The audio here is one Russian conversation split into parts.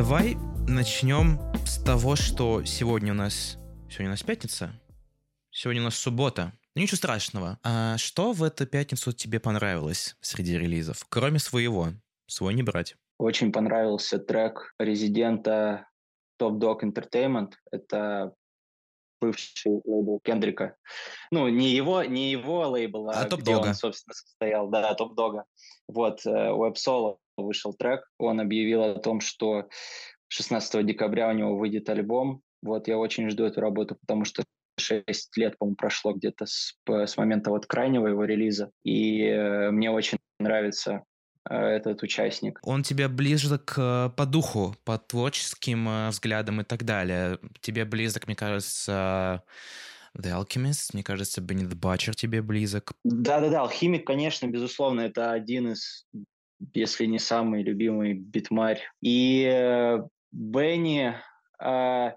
Давай начнем с того, что сегодня у нас... Сегодня у нас пятница? Сегодня у нас суббота. Ну, ничего страшного. А что в эту пятницу тебе понравилось среди релизов? Кроме своего. Свой не брать. Очень понравился трек резидента Top Dog Entertainment. Это бывший лейбл Кендрика. Ну, не его, не его лейбл, а, а где он, собственно, состоял. Да, Топ Дога. Вот, э, у Эпсола вышел трек. Он объявил о том, что 16 декабря у него выйдет альбом. Вот, я очень жду эту работу, потому что 6 лет, по-моему, прошло где-то с, с момента вот крайнего его релиза. И э, мне очень нравится э, этот участник. Он тебе ближе к, по духу, по творческим э, взглядам и так далее. Тебе близок, мне кажется, The Alchemist, мне кажется, Бенни Батчер тебе близок. Да-да-да, Алхимик, конечно, безусловно, это один из, если не самый любимый битмарь. И э, Бенни, э,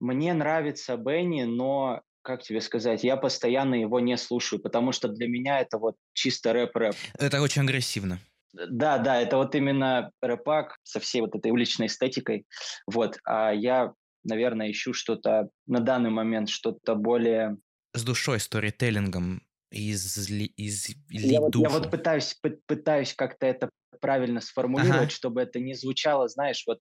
мне нравится Бенни, но как тебе сказать, я постоянно его не слушаю, потому что для меня это вот чисто рэп-рэп. Это очень агрессивно. Да, да, это вот именно рэпак со всей вот этой уличной эстетикой. Вот, а я, наверное, ищу что-то на данный момент, что-то более... С душой, сторителлингом, из, из, из я, вот, я вот пытаюсь, пытаюсь как-то это правильно сформулировать, ага. чтобы это не звучало, знаешь, вот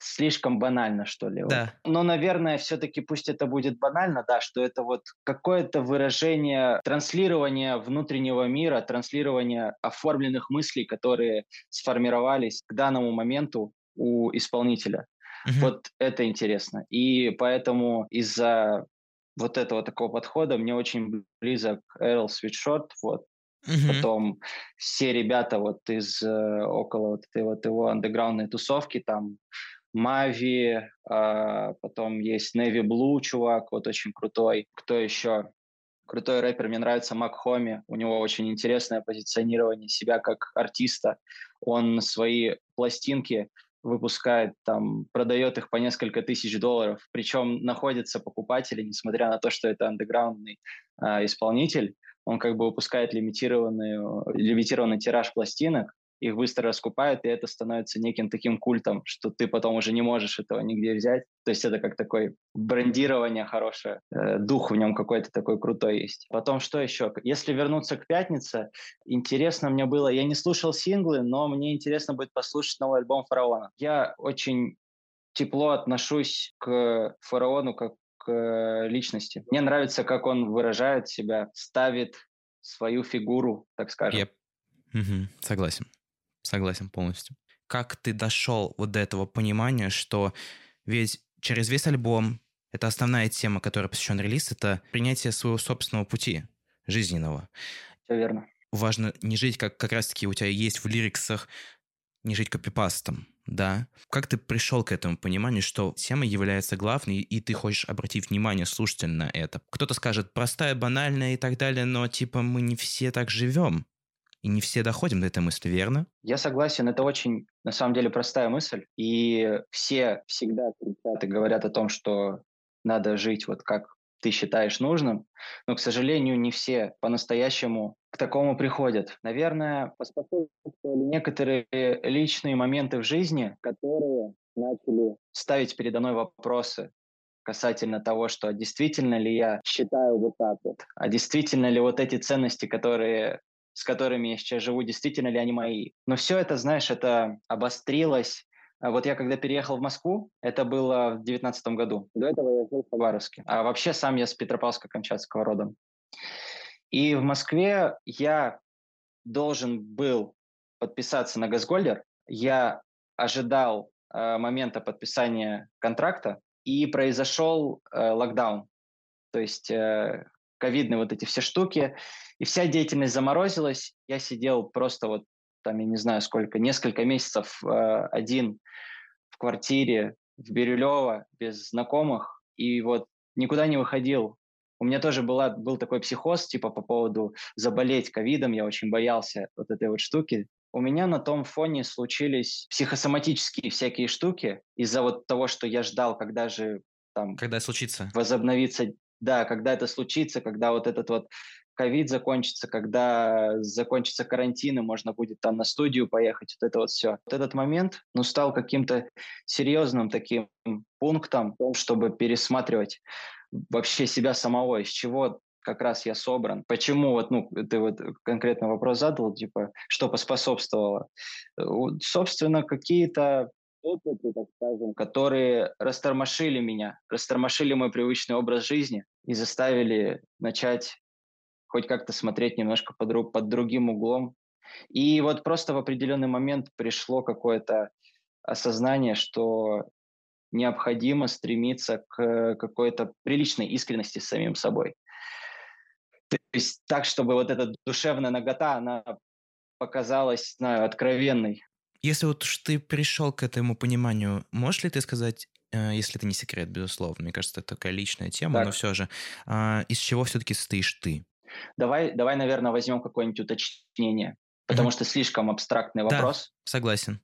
слишком банально, что ли. Да. Но, наверное, все-таки пусть это будет банально, да, что это вот какое-то выражение транслирования внутреннего мира, транслирования оформленных мыслей, которые сформировались к данному моменту у исполнителя. Угу. Вот это интересно. И поэтому из-за вот этого такого подхода мне очень близок Эрл Свитшот, вот, Угу. Потом все ребята вот из э, около вот этой вот его андеграундной тусовки, там Мави, а, потом есть Navy Blue чувак, вот очень крутой. Кто еще? Крутой рэпер, мне нравится Мак Хоми, у него очень интересное позиционирование себя как артиста. Он свои пластинки выпускает, там, продает их по несколько тысяч долларов, причем находятся покупатели, несмотря на то, что это андеграундный э, исполнитель, он как бы выпускает лимитированный, лимитированный тираж пластинок, их быстро раскупают, и это становится неким таким культом, что ты потом уже не можешь этого нигде взять. То есть это как такое брендирование хорошее, э, дух в нем какой-то такой крутой есть. Потом что еще? Если вернуться к пятнице, интересно мне было, я не слушал синглы, но мне интересно будет послушать новый альбом Фараона. Я очень тепло отношусь к Фараону как к личности. Мне нравится, как он выражает себя, ставит свою фигуру, так скажем. Yep. Угу, согласен. Согласен полностью. Как ты дошел вот до этого понимания, что ведь через весь альбом это основная тема, которая посвящен релиз, это принятие своего собственного пути жизненного. Все верно. Важно не жить, как как раз-таки у тебя есть в лириксах, не жить копипастом, да? Как ты пришел к этому пониманию, что тема является главной, и ты хочешь обратить внимание слушателя на это? Кто-то скажет, простая, банальная и так далее, но типа мы не все так живем. И не все доходим до этой мысли, верно? Я согласен, это очень, на самом деле, простая мысль. И все всегда говорят о том, что надо жить вот как ты считаешь нужным, но, к сожалению, не все по-настоящему к такому приходят. Наверное, поспособствовали некоторые личные моменты в жизни, которые начали ставить передо мной вопросы касательно того, что действительно ли я считаю вот так вот, а действительно ли вот эти ценности, которые с которыми я сейчас живу, действительно ли они мои. Но все это, знаешь, это обострилось. А вот я когда переехал в Москву, это было в девятнадцатом году. До этого я жил в Хабаровске. А вообще сам я с Петропавловска-Камчатского родом. И в Москве я должен был подписаться на Газгольдер. Я ожидал э, момента подписания контракта, и произошел э, локдаун. То есть э, ковидные вот эти все штуки, и вся деятельность заморозилась. Я сидел просто вот там, я не знаю сколько, несколько месяцев э, один в квартире в Бирюлево без знакомых, и вот никуда не выходил. У меня тоже была, был такой психоз, типа по поводу заболеть ковидом, я очень боялся вот этой вот штуки. У меня на том фоне случились психосоматические всякие штуки из-за вот того, что я ждал, когда же там... Когда случится. Возобновится да, когда это случится, когда вот этот вот ковид закончится, когда закончится карантин, и можно будет там на студию поехать, вот это вот все. Вот этот момент, ну, стал каким-то серьезным таким пунктом, чтобы пересматривать вообще себя самого, из чего как раз я собран. Почему вот, ну, ты вот конкретно вопрос задал, типа, что поспособствовало? Собственно, какие-то опыты, так скажем, которые растормошили меня, растормошили мой привычный образ жизни и заставили начать хоть как-то смотреть немножко под, под другим углом. И вот просто в определенный момент пришло какое-то осознание, что необходимо стремиться к какой-то приличной искренности с самим собой. То есть так, чтобы вот эта душевная нагота, она показалась, знаю, откровенной. Если вот ты пришел к этому пониманию, можешь ли ты сказать, э, если это не секрет, безусловно, мне кажется, это такая личная тема, так. но все же, а, из чего все-таки состоишь ты? Давай, давай, наверное, возьмем какое-нибудь уточнение, потому mm-hmm. что слишком абстрактный вопрос. Да, согласен.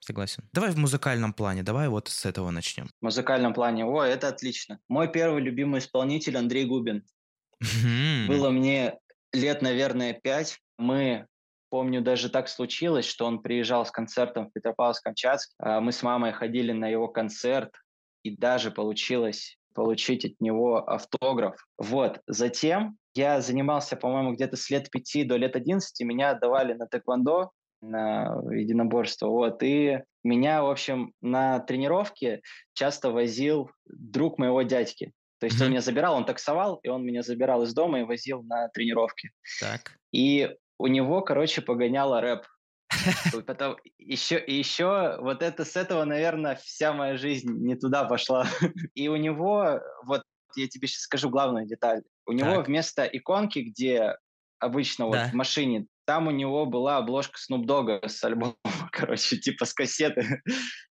Согласен. Давай в музыкальном плане, давай вот с этого начнем. В музыкальном плане, о, это отлично. Мой первый любимый исполнитель Андрей Губин. Было мне лет, наверное, пять. Мы, помню, даже так случилось, что он приезжал с концертом в Петропавловск-Камчатск. А мы с мамой ходили на его концерт, и даже получилось получить от него автограф. Вот. Затем я занимался, по-моему, где-то с лет пяти до лет одиннадцати. Меня отдавали на тэквондо, на единоборство. Вот. И меня, в общем, на тренировке часто возил друг моего дядьки. То есть mm-hmm. он меня забирал, он таксовал, и он меня забирал из дома и возил на тренировки. Так. И у него, короче, погоняло рэп. Потом еще, и еще вот это с этого, наверное, вся моя жизнь не туда пошла. И у него, вот я тебе сейчас скажу главную деталь. У него вместо иконки, где обычно вот в машине, там у него была обложка Snoop Dogg с альбома, короче, типа с кассеты.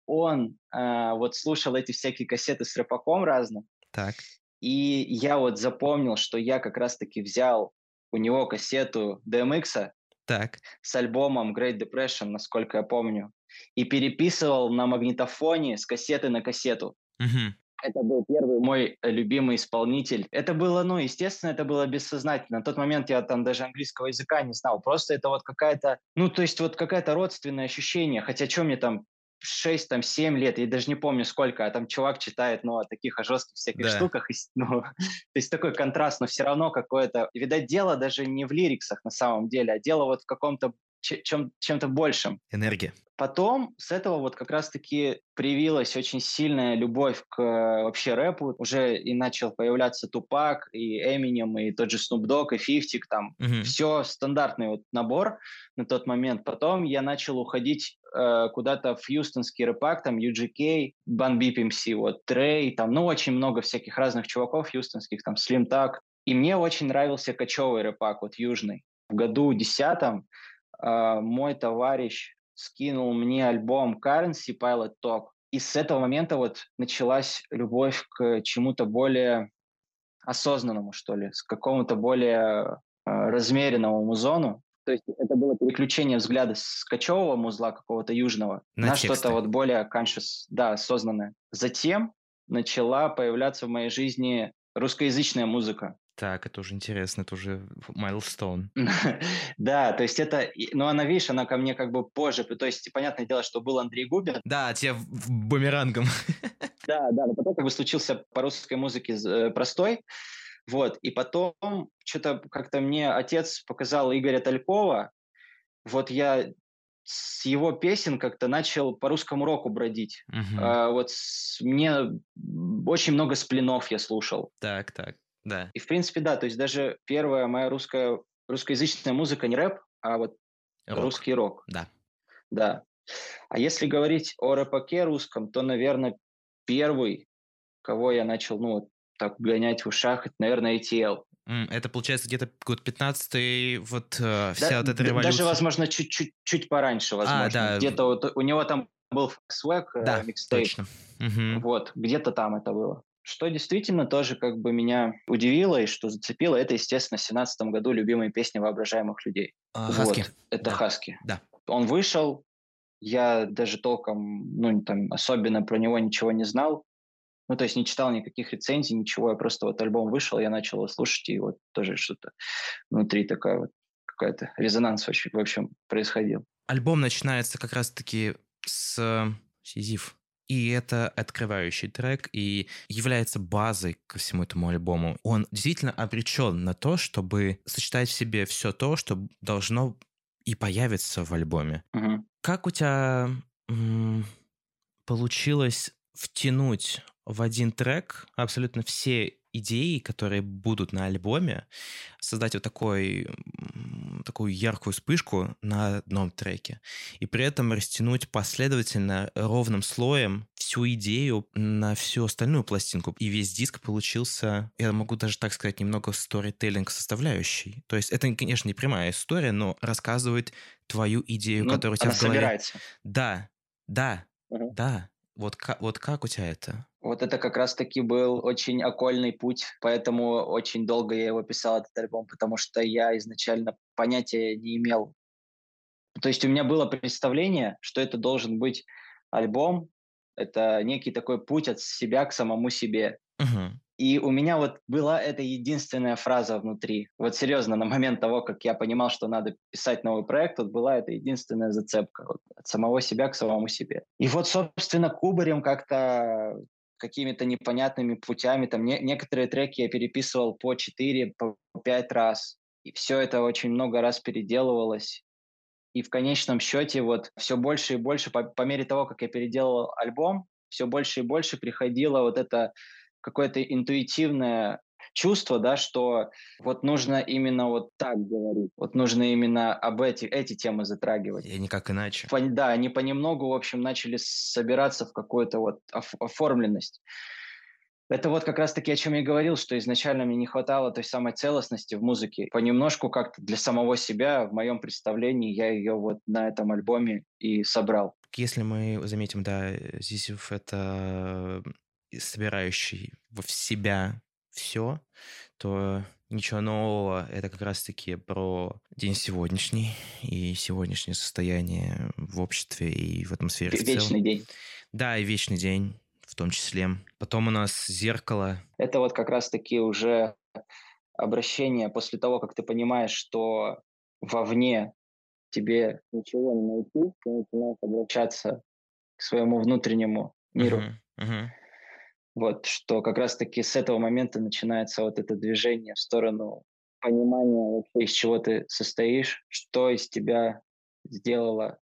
Он э, вот слушал эти всякие кассеты с рэпаком разным. Так. И я вот запомнил, что я как раз-таки взял у него кассету DMX так. с альбомом Great Depression, насколько я помню, и переписывал на магнитофоне с кассеты на кассету. Угу. Это был первый мой любимый исполнитель. Это было, ну, естественно, это было бессознательно. На тот момент я там даже английского языка не знал. Просто это вот какая-то, ну, то есть вот какая-то родственное ощущение. Хотя что мне там 6, там, 7 лет, я даже не помню сколько, а там чувак читает, ну, о таких о жестких всяких да. штуках, и, ну, то есть такой контраст, но все равно какое-то, видать, дело даже не в лириксах на самом деле, а дело вот в каком-то чем, чем-то большим. Энергия. Потом с этого вот как раз-таки привилась очень сильная любовь к э, вообще рэпу. Уже и начал появляться Тупак, и Эминем, и тот же Snoop Dogg, и Фифтик, там угу. все стандартный вот набор на тот момент. Потом я начал уходить э, куда-то в Хьюстонский рэпак, там UGK, Бан Бип MC, вот Трей, там, ну, очень много всяких разных чуваков хьюстонских, там, Slim Tag. И мне очень нравился кочевый рэпак, вот южный. В году десятом э, мой товарищ скинул мне альбом Currency Pilot Talk. И с этого момента вот началась любовь к чему-то более осознанному, что ли, с какому-то более э, размеренному музону. То есть это было переключение взгляда с кочевого музла какого-то южного на, на что-то вот более conscious, да, осознанное. Затем начала появляться в моей жизни русскоязычная музыка. Так, это уже интересно, это уже майлстоун. Да, то есть это, ну она, видишь, она ко мне как бы позже, то есть понятное дело, что был Андрей Губин. Да, тебе бумерангом. Да, да, но потом как бы случился по русской музыке э, простой, вот, и потом что-то как-то мне отец показал Игоря Талькова, вот я с его песен как-то начал по русскому року бродить. Угу. А, вот с, мне очень много сплинов я слушал. Так, так. Да. И, в принципе, да, то есть даже первая моя русская, русскоязычная музыка не рэп, а вот рок. русский рок. Да. Да. А если говорить о рэпаке русском, то, наверное, первый, кого я начал, ну, так гонять в ушах, это, наверное, ATL. Это, получается, где-то год 15 вот э, вся да, вот эта революция. Даже, возможно, чуть-чуть чуть пораньше, а, возможно. А, да. Где-то вот у него там был свек, э, да, микстейп. точно. Угу. Вот, где-то там это было. Что действительно тоже как бы меня удивило и что зацепило, это, естественно, в 2017 году любимые песни воображаемых людей. А, Хаски. Вот, это да. Хаски. Да. Он вышел, я даже толком, ну, там, особенно про него ничего не знал. Ну, то есть не читал никаких рецензий, ничего, я просто вот альбом вышел, я начал его слушать, и вот тоже что-то внутри такая вот какая-то резонанс очень, в общем, происходил. Альбом начинается как раз-таки с Сизиф. И это открывающий трек и является базой ко всему этому альбому. Он действительно обречен на то, чтобы сочетать в себе все то, что должно и появится в альбоме. Угу. Как у тебя м- получилось втянуть в один трек абсолютно все идеи, которые будут на альбоме, создать вот такой, такую яркую вспышку на одном треке, и при этом растянуть последовательно ровным слоем всю идею на всю остальную пластинку. И весь диск получился, я могу даже так сказать, немного сторителлинг составляющий. То есть это, конечно, не прямая история, но рассказывает твою идею, ну, которая у тебя в голове. собирается. Да, да, угу. да. Вот, вот как у тебя это? Вот это как раз-таки был очень окольный путь, поэтому очень долго я его писал, этот альбом, потому что я изначально понятия не имел. То есть у меня было представление, что это должен быть альбом, это некий такой путь от себя к самому себе. Uh-huh. И у меня вот была эта единственная фраза внутри. Вот серьезно, на момент того, как я понимал, что надо писать новый проект, вот была эта единственная зацепка вот, от самого себя к самому себе. И вот, собственно, кубарем как-то какими-то непонятными путями. Там не, некоторые треки я переписывал по 4, по 5 раз. И все это очень много раз переделывалось. И в конечном счете вот все больше и больше, по, по мере того, как я переделывал альбом, все больше и больше приходило вот это какое-то интуитивное чувство, да, что вот нужно именно вот так говорить, вот нужно именно об эти, эти темы затрагивать. И никак иначе. По, да, они понемногу, в общем, начали собираться в какую-то вот оформленность. Это вот как раз-таки о чем я говорил, что изначально мне не хватало той самой целостности в музыке. Понемножку как-то для самого себя, в моем представлении, я ее вот на этом альбоме и собрал. Если мы заметим, да, Зизев — это собирающий в себя все, то ничего нового. Это как раз-таки про день сегодняшний и сегодняшнее состояние в обществе и в атмосфере. Вечный в целом. день. Да, и вечный день в том числе. Потом у нас зеркало. Это вот как раз-таки уже обращение после того, как ты понимаешь, что вовне тебе ничего не найти, ты начинаешь обращаться к своему внутреннему миру. Uh-huh, uh-huh. Вот, что как раз-таки с этого момента начинается вот это движение в сторону понимания вообще, из чего ты состоишь, что из тебя сделала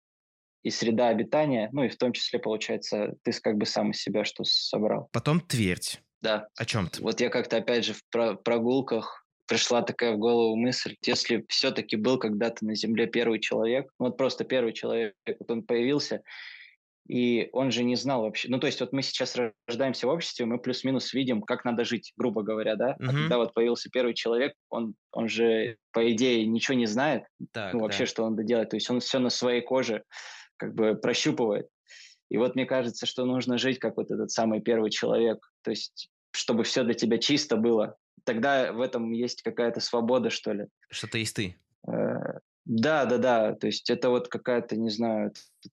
и среда обитания, ну и в том числе, получается, ты как бы сам из себя что собрал. Потом твердь. Да. О чем ты? Вот я как-то опять же в про- прогулках пришла такая в голову мысль, если все-таки был когда-то на Земле первый человек, вот просто первый человек, вот он появился, и он же не знал вообще. Ну, то есть вот мы сейчас рождаемся в обществе, мы плюс-минус видим, как надо жить, грубо говоря, да? Uh-huh. А когда вот появился первый человек, он, он же, по идее, ничего не знает, так, ну, вообще, да. что он надо делать. То есть он все на своей коже как бы прощупывает. И вот мне кажется, что нужно жить, как вот этот самый первый человек. То есть чтобы все для тебя чисто было. Тогда в этом есть какая-то свобода, что ли. Что-то есть ты. Да, да, да. То есть это вот какая-то, не знаю,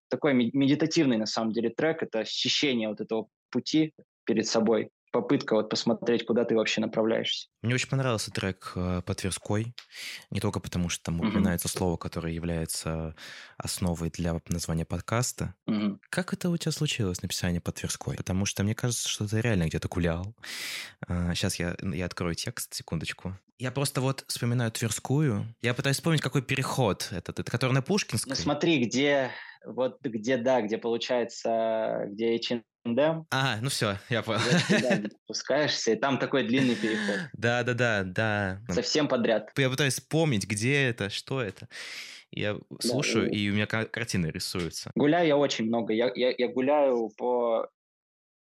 такой медитативный на самом деле трек. Это ощущение вот этого пути перед собой попытка вот посмотреть, куда ты вообще направляешься. Мне очень понравился трек э, по Тверской, не только потому, что там упоминается mm-hmm. слово, которое является основой для названия подкаста. Mm-hmm. Как это у тебя случилось, написание по Тверской? Потому что мне кажется, что ты реально где-то гулял. Сейчас я, я открою текст, секундочку. Я просто вот вспоминаю Тверскую. Я пытаюсь вспомнить, какой переход этот, это который на Пушкинской. Ну смотри, где, вот где, да, где получается, где H&M. А, ну все, я понял. Спускаешься, и там такой длинный переход. Да, да, да, да. Совсем подряд. Я пытаюсь вспомнить, где это, что это. Я слушаю, да, и у меня картины рисуются. Гуляю я очень много. Я, я, я гуляю по...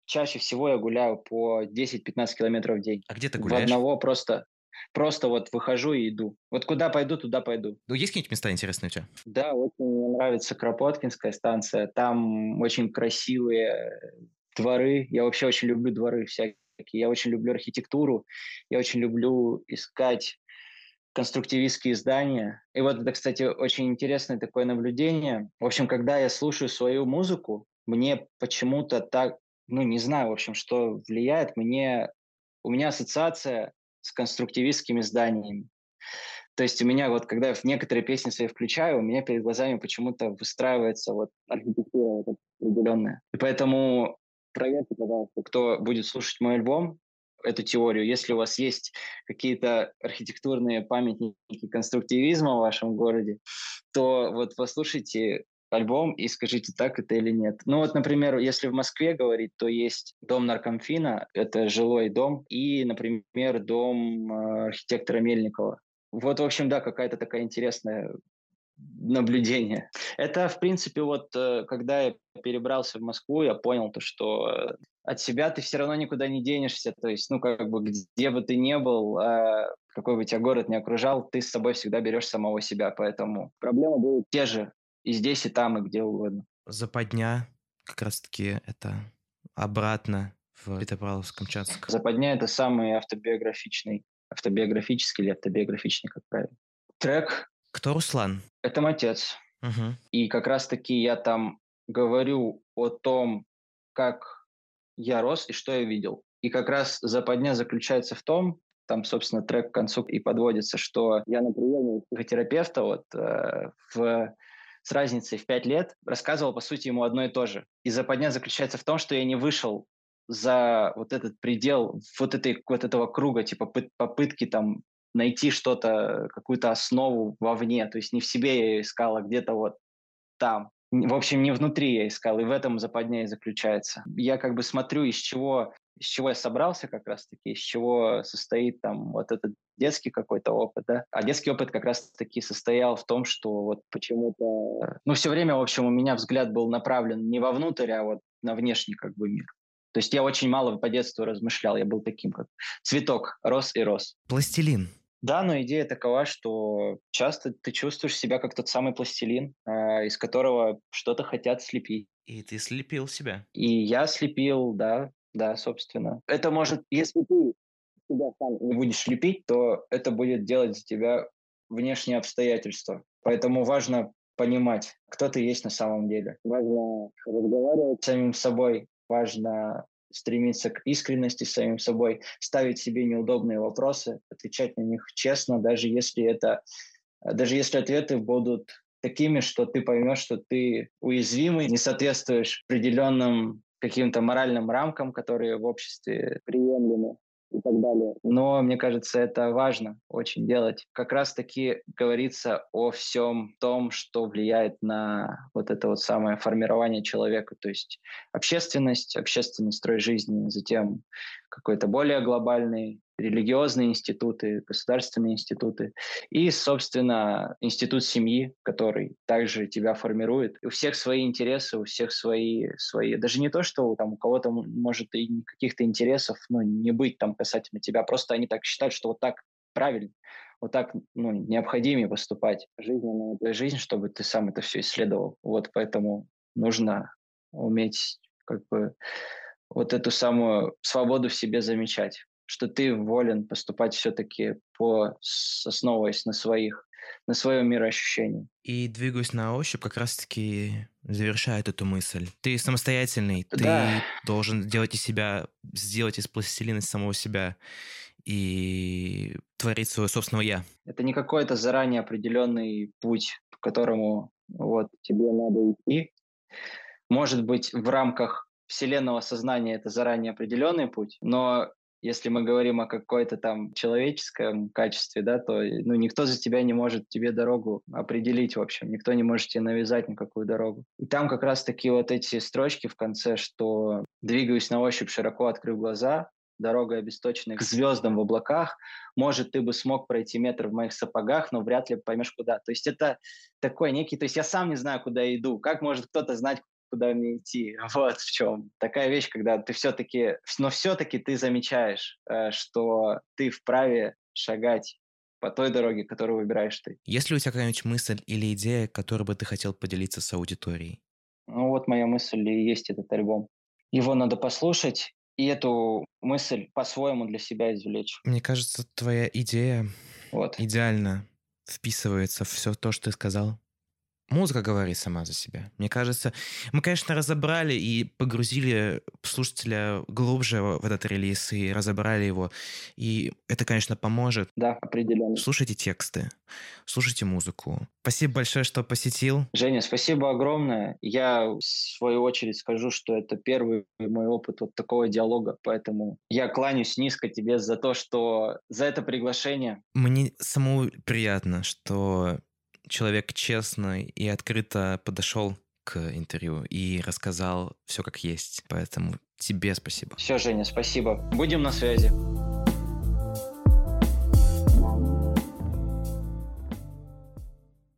Чаще всего я гуляю по 10-15 километров в день. А где ты гуляешь? В одного просто просто вот выхожу и иду. Вот куда пойду, туда пойду. Ну, есть какие-нибудь места интересные у тебя? Да, очень мне нравится Кропоткинская станция. Там очень красивые дворы. Я вообще очень люблю дворы всякие. Я очень люблю архитектуру. Я очень люблю искать конструктивистские здания. И вот это, кстати, очень интересное такое наблюдение. В общем, когда я слушаю свою музыку, мне почему-то так ну, не знаю, в общем, что влияет. Мне, у меня ассоциация с конструктивистскими зданиями. То есть у меня вот, когда я в некоторые песни свои включаю, у меня перед глазами почему-то выстраивается вот архитектура вот определенная. И поэтому проверьте, пожалуйста, кто будет слушать мой альбом, эту теорию. Если у вас есть какие-то архитектурные памятники конструктивизма в вашем городе, то вот послушайте альбом и скажите, так это или нет. Ну вот, например, если в Москве говорить, то есть дом Наркомфина, это жилой дом, и, например, дом э, архитектора Мельникова. Вот, в общем, да, какая-то такая интересная наблюдение. Это, в принципе, вот э, когда я перебрался в Москву, я понял то, что э, от себя ты все равно никуда не денешься. То есть, ну, как бы, где бы ты ни был, какой бы тебя город не окружал, ты с собой всегда берешь самого себя. Поэтому проблемы будут те же и здесь, и там, и где угодно. Западня как раз-таки это обратно в Петропавловск-Камчатск. Западня — это самый автобиографичный, автобиографический или автобиографичный, как правильно. Трек. Кто Руслан? Это мой отец. Угу. И как раз-таки я там говорю о том, как я рос и что я видел. И как раз западня заключается в том, там, собственно, трек к концу и подводится, что я на приеме психотерапевта вот, э, в, с разницей в пять лет рассказывал, по сути, ему одно и то же. И западня заключается в том, что я не вышел за вот этот предел вот, этой, вот этого круга, типа попытки там найти что-то, какую-то основу вовне. То есть не в себе я ее искал, а где-то вот там. В общем, не внутри я искал, и в этом западня и заключается. Я как бы смотрю, из чего, из чего я собрался как раз-таки, из чего состоит там вот этот детский какой-то опыт, да. А детский опыт как раз-таки состоял в том, что вот почему-то... Ну, все время, в общем, у меня взгляд был направлен не вовнутрь, а вот на внешний как бы мир. То есть я очень мало по детству размышлял, я был таким как цветок, рос и рос. Пластилин. Да, но идея такова, что часто ты чувствуешь себя как тот самый пластилин, э, из которого что-то хотят слепить. И ты слепил себя. И я слепил, да, да, собственно. Это может, если ты себя сам не будешь лепить, то это будет делать за тебя внешние обстоятельства. Поэтому важно понимать, кто ты есть на самом деле. Важно разговаривать с самим собой, важно стремиться к искренности с самим собой, ставить себе неудобные вопросы, отвечать на них честно, даже если это, даже если ответы будут такими, что ты поймешь, что ты уязвимый, не соответствуешь определенным каким-то моральным рамкам, которые в обществе приемлемы и так далее. Но мне кажется, это важно очень делать. Как раз-таки говорится о всем том, что влияет на вот это вот самое формирование человека, то есть общественность, общественный строй жизни, затем какой-то более глобальный религиозные институты, государственные институты и, собственно, институт семьи, который также тебя формирует. У всех свои интересы, у всех свои, свои... Даже не то, что там у кого-то может и каких-то интересов ну, не быть там касательно тебя, просто они так считают, что вот так правильно, вот так ну, необходимо поступать. Жизненная это жизнь, чтобы ты сам это все исследовал. Вот поэтому нужно уметь как бы вот эту самую свободу в себе замечать что ты волен поступать все-таки по, основываясь на своих на своем мироощущении. И двигаясь на ощупь, как раз-таки завершает эту мысль. Ты самостоятельный, да. ты должен делать из себя, сделать из пластилина самого себя и творить свое собственное «я». Это не какой-то заранее определенный путь, по которому вот тебе надо идти. Может быть, в рамках вселенного сознания это заранее определенный путь, но если мы говорим о какой-то там человеческом качестве, да, то ну, никто за тебя не может тебе дорогу определить, в общем, никто не может тебе навязать никакую дорогу. И там как раз-таки вот эти строчки в конце, что двигаюсь на ощупь, широко открыв глаза, дорога обесточенная к звездам в облаках, может, ты бы смог пройти метр в моих сапогах, но вряд ли поймешь куда. То есть это такой некий, то есть я сам не знаю, куда иду. Как может кто-то знать, куда мне идти. Вот в чем. Такая вещь, когда ты все-таки, но все-таки ты замечаешь, э, что ты вправе шагать по той дороге, которую выбираешь ты. Есть ли у тебя какая-нибудь мысль или идея, которой бы ты хотел поделиться с аудиторией? Ну вот моя мысль и есть этот альбом. Его надо послушать и эту мысль по-своему для себя извлечь. Мне кажется, твоя идея вот. идеально вписывается в все то, что ты сказал. Музыка говорит сама за себя. Мне кажется, мы, конечно, разобрали и погрузили слушателя глубже в этот релиз и разобрали его. И это, конечно, поможет. Да, определенно. Слушайте тексты, слушайте музыку. Спасибо большое, что посетил. Женя, спасибо огромное. Я, в свою очередь, скажу, что это первый мой опыт вот такого диалога, поэтому я кланяюсь низко тебе за то, что за это приглашение. Мне самому приятно, что человек честно и открыто подошел к интервью и рассказал все как есть. Поэтому тебе спасибо. Все, Женя, спасибо. Будем на связи.